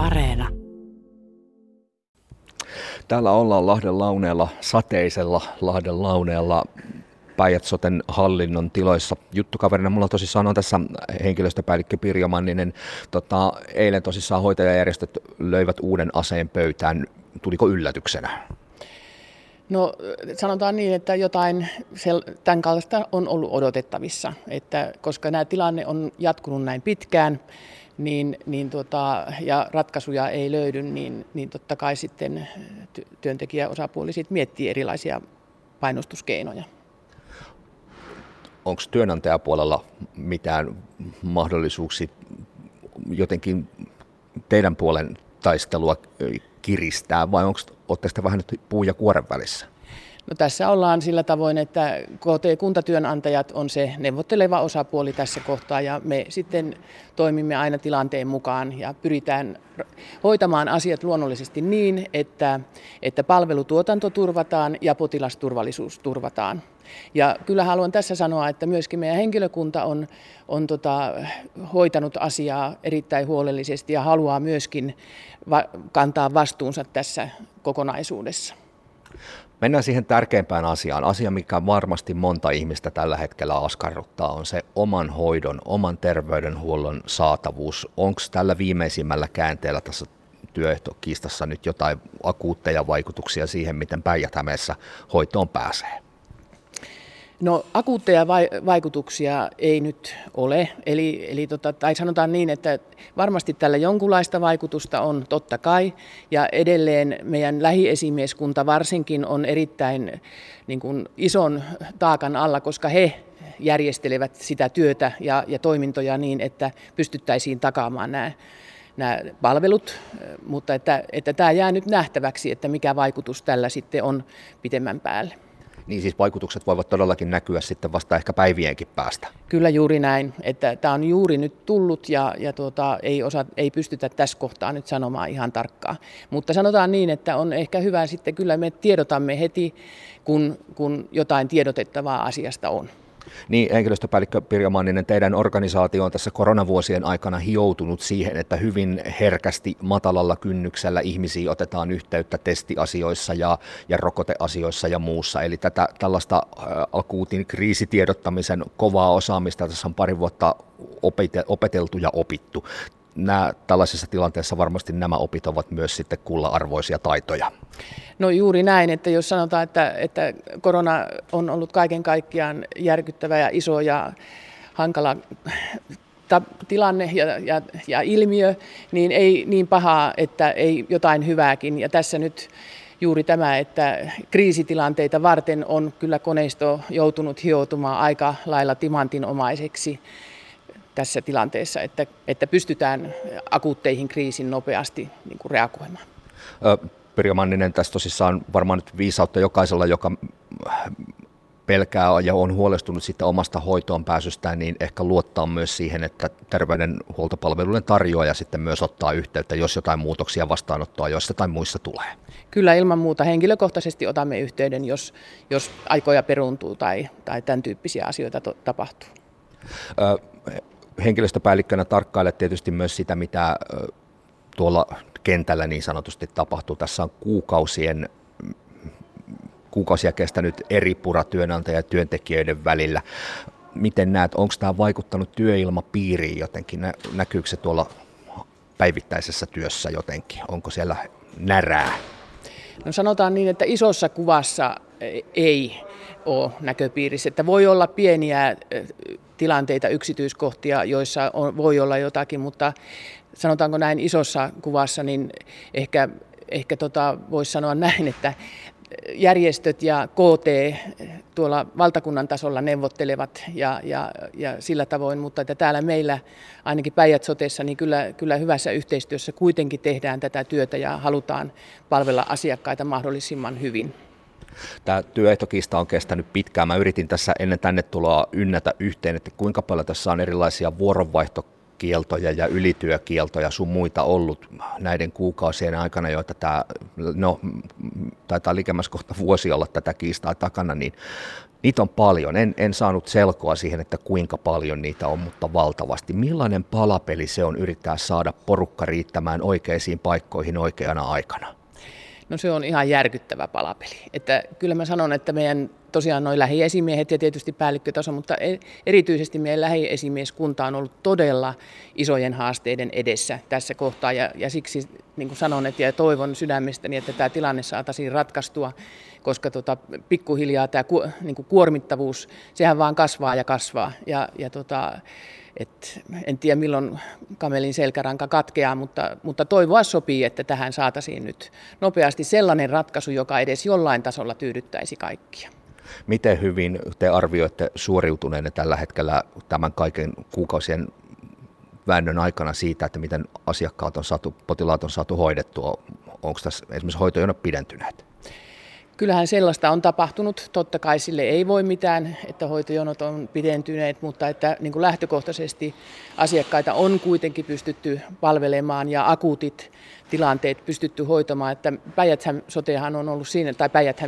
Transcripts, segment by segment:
Areena. Täällä ollaan Lahden launeella, sateisella Lahden launeella Päijät-Soten hallinnon tiloissa. Juttukaverina mulla tosissaan on tässä henkilöstöpäällikkö Pirjo Manninen. Tota, eilen tosissaan hoitajajärjestöt löivät uuden aseen pöytään. Tuliko yllätyksenä? No sanotaan niin, että jotain tämän kaltaista on ollut odotettavissa, että koska tämä tilanne on jatkunut näin pitkään, niin, niin tota, ja ratkaisuja ei löydy, niin, niin totta kai sitten työntekijäosapuoli sit miettii erilaisia painostuskeinoja. Onko työnantajapuolella mitään mahdollisuuksia jotenkin teidän puolen taistelua kiristää vai onko olette vähän nyt puu ja kuoren välissä? No tässä ollaan sillä tavoin, että KT-kuntatyönantajat on se neuvotteleva osapuoli tässä kohtaa ja me sitten toimimme aina tilanteen mukaan ja pyritään hoitamaan asiat luonnollisesti niin, että, että palvelutuotanto turvataan ja potilasturvallisuus turvataan. Ja kyllä haluan tässä sanoa, että myöskin meidän henkilökunta on, on tota, hoitanut asiaa erittäin huolellisesti ja haluaa myöskin va- kantaa vastuunsa tässä kokonaisuudessa. Mennään siihen tärkeimpään asiaan. Asia, mikä varmasti monta ihmistä tällä hetkellä askarruttaa, on se oman hoidon, oman terveydenhuollon saatavuus. Onko tällä viimeisimmällä käänteellä tässä työehtokiistassa nyt jotain akuutteja vaikutuksia siihen, miten päijät hoitoon pääsee? No akuutteja vaikutuksia ei nyt ole, eli, eli tota, tai sanotaan niin, että varmasti tällä jonkunlaista vaikutusta on totta kai, ja edelleen meidän lähiesimieskunta varsinkin on erittäin niin kuin, ison taakan alla, koska he järjestelevät sitä työtä ja, ja toimintoja niin, että pystyttäisiin takaamaan nämä nämä palvelut, mutta että, että tämä jää nyt nähtäväksi, että mikä vaikutus tällä sitten on pitemmän päälle. Niin siis vaikutukset voivat todellakin näkyä sitten vasta ehkä päivienkin päästä. Kyllä juuri näin, että tämä on juuri nyt tullut ja, ja tuota, ei, osa, ei pystytä tässä kohtaa nyt sanomaan ihan tarkkaan. Mutta sanotaan niin, että on ehkä hyvä sitten, kyllä me tiedotamme heti, kun, kun jotain tiedotettavaa asiasta on. Niin, henkilöstöpäällikkö Pirjo Manninen, teidän organisaatio on tässä koronavuosien aikana hioutunut siihen, että hyvin herkästi matalalla kynnyksellä ihmisiä otetaan yhteyttä testiasioissa ja, ja rokoteasioissa ja muussa. Eli tätä tällaista äh, akuutin kriisitiedottamisen kovaa osaamista tässä on pari vuotta opeteltu ja opittu nämä, tällaisessa tilanteessa varmasti nämä opit ovat myös sitten kulla-arvoisia taitoja. No juuri näin, että jos sanotaan, että, että korona on ollut kaiken kaikkiaan järkyttävä ja iso ja hankala tilanne ja, ja, ja ilmiö, niin ei niin pahaa, että ei jotain hyvääkin. Ja tässä nyt juuri tämä, että kriisitilanteita varten on kyllä koneisto joutunut hioutumaan aika lailla timantinomaiseksi tässä tilanteessa, että, että pystytään akuutteihin kriisin nopeasti niin kuin reagoimaan. Pirjo Manninen, tässä tosissaan varmaan nyt viisautta jokaisella, joka pelkää ja on huolestunut siitä omasta hoitoon pääsystään, niin ehkä luottaa myös siihen, että terveydenhuoltopalveluiden tarjoaja sitten myös ottaa yhteyttä, jos jotain muutoksia vastaanottoa joissa tai muissa tulee. Kyllä ilman muuta henkilökohtaisesti otamme yhteyden, jos, jos aikoja peruuntuu tai, tai tämän tyyppisiä asioita to, tapahtuu. Ö, henkilöstöpäällikkönä tarkkailet tietysti myös sitä, mitä tuolla kentällä niin sanotusti tapahtuu. Tässä on kuukausien kuukausia kestänyt eri pura työnantaja- ja työntekijöiden välillä. Miten näet, onko tämä vaikuttanut työilmapiiriin jotenkin? Näkyykö se tuolla päivittäisessä työssä jotenkin? Onko siellä närää? No sanotaan niin, että isossa kuvassa ei ole näköpiirissä. Että voi olla pieniä tilanteita, yksityiskohtia, joissa on, voi olla jotakin, mutta sanotaanko näin isossa kuvassa, niin ehkä, ehkä tota, voisi sanoa näin, että järjestöt ja KT tuolla valtakunnan tasolla neuvottelevat ja, ja, ja sillä tavoin, mutta että täällä meillä ainakin päijät sotessa niin kyllä, kyllä hyvässä yhteistyössä kuitenkin tehdään tätä työtä ja halutaan palvella asiakkaita mahdollisimman hyvin. Tämä työehtokista on kestänyt pitkään. Mä yritin tässä ennen tänne tuloa ynnätä yhteen, että kuinka paljon tässä on erilaisia vuoronvaihtokieltoja ja ylityökieltoja sun muita ollut näiden kuukausien aikana, joita tämä, no taitaa likemmäs kohta vuosi olla tätä kiistaa takana, niin Niitä on paljon. En, en saanut selkoa siihen, että kuinka paljon niitä on, mutta valtavasti. Millainen palapeli se on yrittää saada porukka riittämään oikeisiin paikkoihin oikeana aikana? No se on ihan järkyttävä palapeli. Että kyllä mä sanon, että meidän tosiaan noin lähiesimiehet ja tietysti päällikkötaso, mutta e- erityisesti meidän lähiesimieskunta on ollut todella isojen haasteiden edessä tässä kohtaa ja, ja siksi niin kuin sanon että ja toivon sydämestäni, että tämä tilanne saataisiin ratkaistua, koska tota, pikkuhiljaa tämä ku, niin kuin kuormittavuus, sehän vaan kasvaa ja kasvaa ja, ja tota, et en tiedä milloin kamelin selkäranka katkeaa, mutta, mutta toivoa sopii, että tähän saataisiin nyt nopeasti sellainen ratkaisu, joka edes jollain tasolla tyydyttäisi kaikkia. Miten hyvin te arvioitte suoriutuneenne tällä hetkellä tämän kaiken kuukausien väännön aikana siitä, että miten asiakkaat on saatu, potilaat on saatu hoidettua? Onko tässä esimerkiksi hoitojonot pidentyneet? Kyllähän sellaista on tapahtunut. Totta kai sille ei voi mitään, että hoitojonot on pidentyneet, mutta että niin kuin lähtökohtaisesti asiakkaita on kuitenkin pystytty palvelemaan ja akuutit tilanteet pystytty hoitamaan. Että päijät sotehan on ollut siinä, tai päijät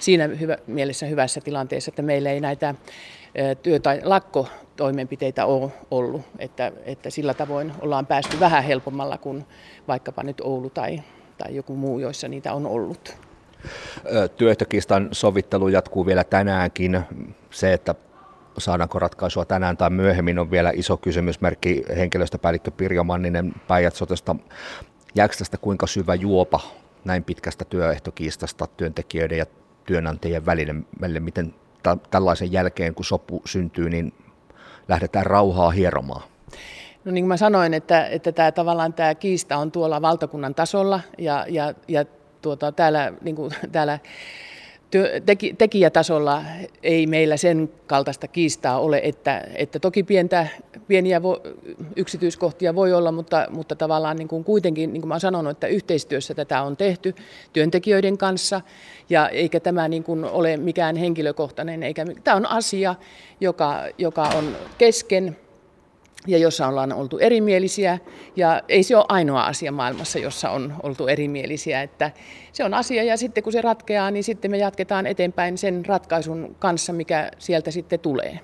siinä hyvä, mielessä hyvässä tilanteessa, että meillä ei näitä työ- tai lakkotoimenpiteitä ole ollut, että, että sillä tavoin ollaan päästy vähän helpommalla kuin vaikkapa nyt Oulu tai, tai joku muu, joissa niitä on ollut. Työehtokiistan sovittelu jatkuu vielä tänäänkin. Se, että saadaanko ratkaisua tänään tai myöhemmin on vielä iso kysymysmerkki. Henkilöstöpäällikkö Pirjo Manninen päijät sotesta. Jääkö tästä kuinka syvä juopa näin pitkästä työehtokiistasta työntekijöiden ja työnantajien välille? Miten tällaisen jälkeen, kun sopu syntyy, niin lähdetään rauhaa hieromaan? No niin kuin mä sanoin, että, että tämä, tavallaan tämä kiista on tuolla valtakunnan tasolla ja, ja, ja tuota, täällä, niin kuin, täällä työ, teki, tekijätasolla ei meillä sen kaltaista kiistaa ole, että, että toki pientä, pieniä vo, yksityiskohtia voi olla, mutta, mutta tavallaan niin kuin kuitenkin, niin kuin mä olen sanonut, että yhteistyössä tätä on tehty työntekijöiden kanssa, ja eikä tämä niin kuin ole mikään henkilökohtainen, eikä, tämä on asia, joka, joka on kesken ja jossa ollaan oltu erimielisiä. Ja ei se ole ainoa asia maailmassa, jossa on oltu erimielisiä. Että se on asia ja sitten kun se ratkeaa, niin sitten me jatketaan eteenpäin sen ratkaisun kanssa, mikä sieltä sitten tulee.